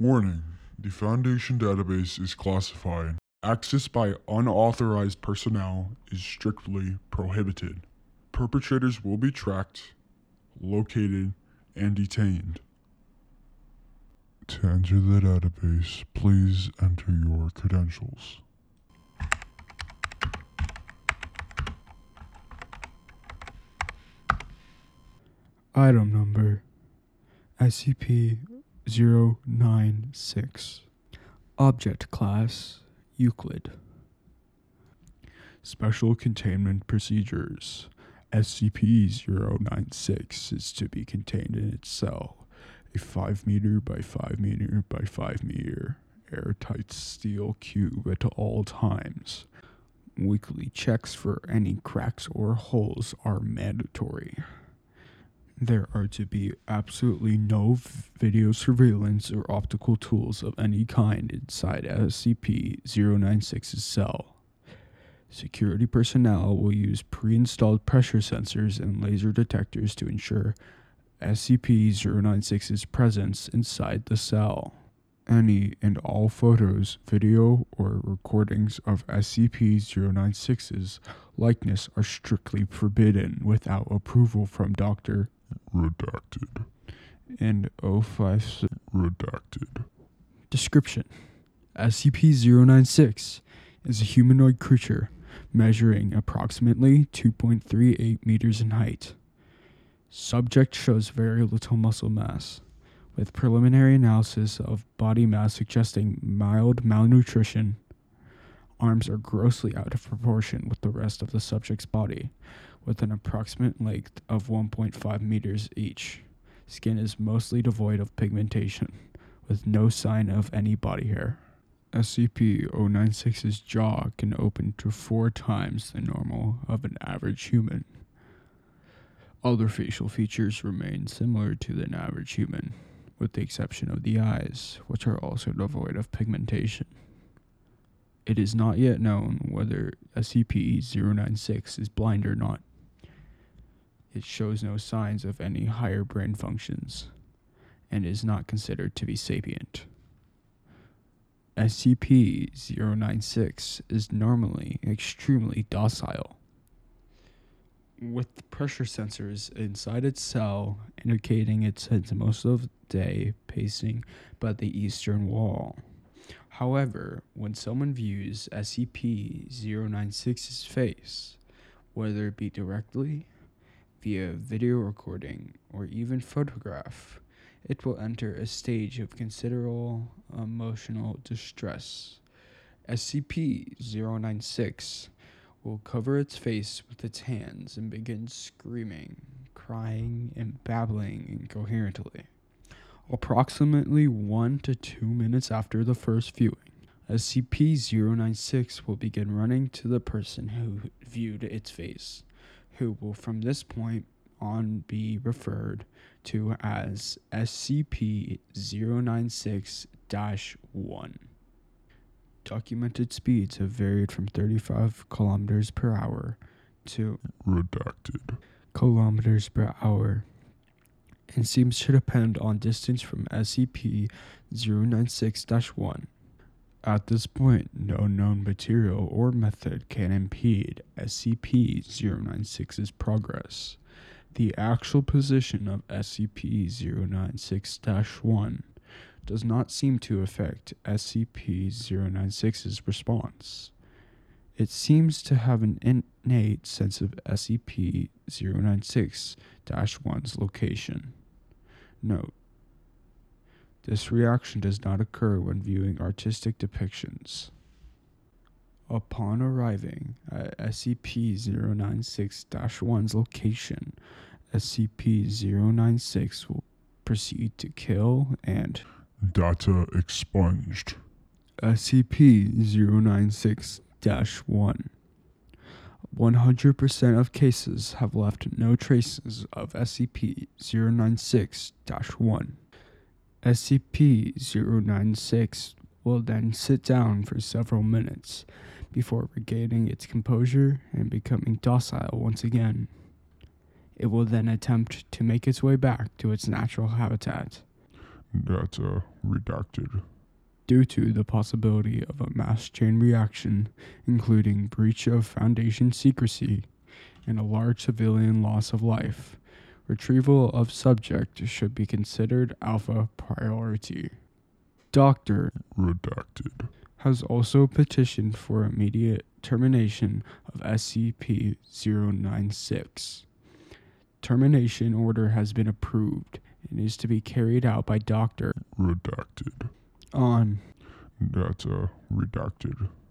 Warning The Foundation database is classified. Access by unauthorized personnel is strictly prohibited. Perpetrators will be tracked, located, and detained. To enter the database, please enter your credentials. Item number SCP 096. Object Class Euclid. Special Containment Procedures SCP 096 is to be contained in its cell, a 5 meter by 5 meter by 5 meter airtight steel cube at all times. Weekly checks for any cracks or holes are mandatory. There are to be absolutely no video surveillance or optical tools of any kind inside SCP 096's cell. Security personnel will use pre installed pressure sensors and laser detectors to ensure SCP 096's presence inside the cell. Any and all photos, video, or recordings of SCP 096's likeness are strictly forbidden without approval from Dr. Redacted. and 056. Redacted. Description SCP 096 is a humanoid creature measuring approximately 2.38 meters in height. Subject shows very little muscle mass, with preliminary analysis of body mass suggesting mild malnutrition. Arms are grossly out of proportion with the rest of the subject's body, with an approximate length of 1.5 meters each. Skin is mostly devoid of pigmentation with no sign of any body hair. SCP 096's jaw can open to four times the normal of an average human. Other facial features remain similar to an average human, with the exception of the eyes, which are also devoid of pigmentation. It is not yet known whether SCP 096 is blind or not. It shows no signs of any higher brain functions and is not considered to be sapient. SCP 096 is normally extremely docile, with pressure sensors inside its cell indicating it spends most of the day pacing by the eastern wall. However, when someone views SCP 096's face, whether it be directly, via video recording, or even photograph, it will enter a stage of considerable emotional distress. SCP 096 will cover its face with its hands and begin screaming, crying, and babbling incoherently. Approximately one to two minutes after the first viewing, SCP 096 will begin running to the person who viewed its face, who will from this point on be referred to as SCP 096 1. Documented speeds have varied from 35 kilometers per hour to Redacted. kilometers per hour and seems to depend on distance from SCP 096 1. At this point, no known material or method can impede SCP 096's progress. The actual position of SCP 096 1 does not seem to affect SCP 096's response. It seems to have an innate sense of SCP 096 1's location. Note this reaction does not occur when viewing artistic depictions. Upon arriving at SCP 096 1's location, SCP 096 will proceed to kill and Data expunged. SCP 096 1. 100% of cases have left no traces of SCP 096 1. SCP 096 will then sit down for several minutes before regaining its composure and becoming docile once again. It will then attempt to make its way back to its natural habitat. Data redacted. due to the possibility of a mass chain reaction, including breach of Foundation secrecy and a large civilian loss of life. Retrieval of subject should be considered alpha priority. Doctor Redacted. has also petitioned for immediate termination of SCP 096. Termination order has been approved and is to be carried out by Doctor Redacted. on Data redacted.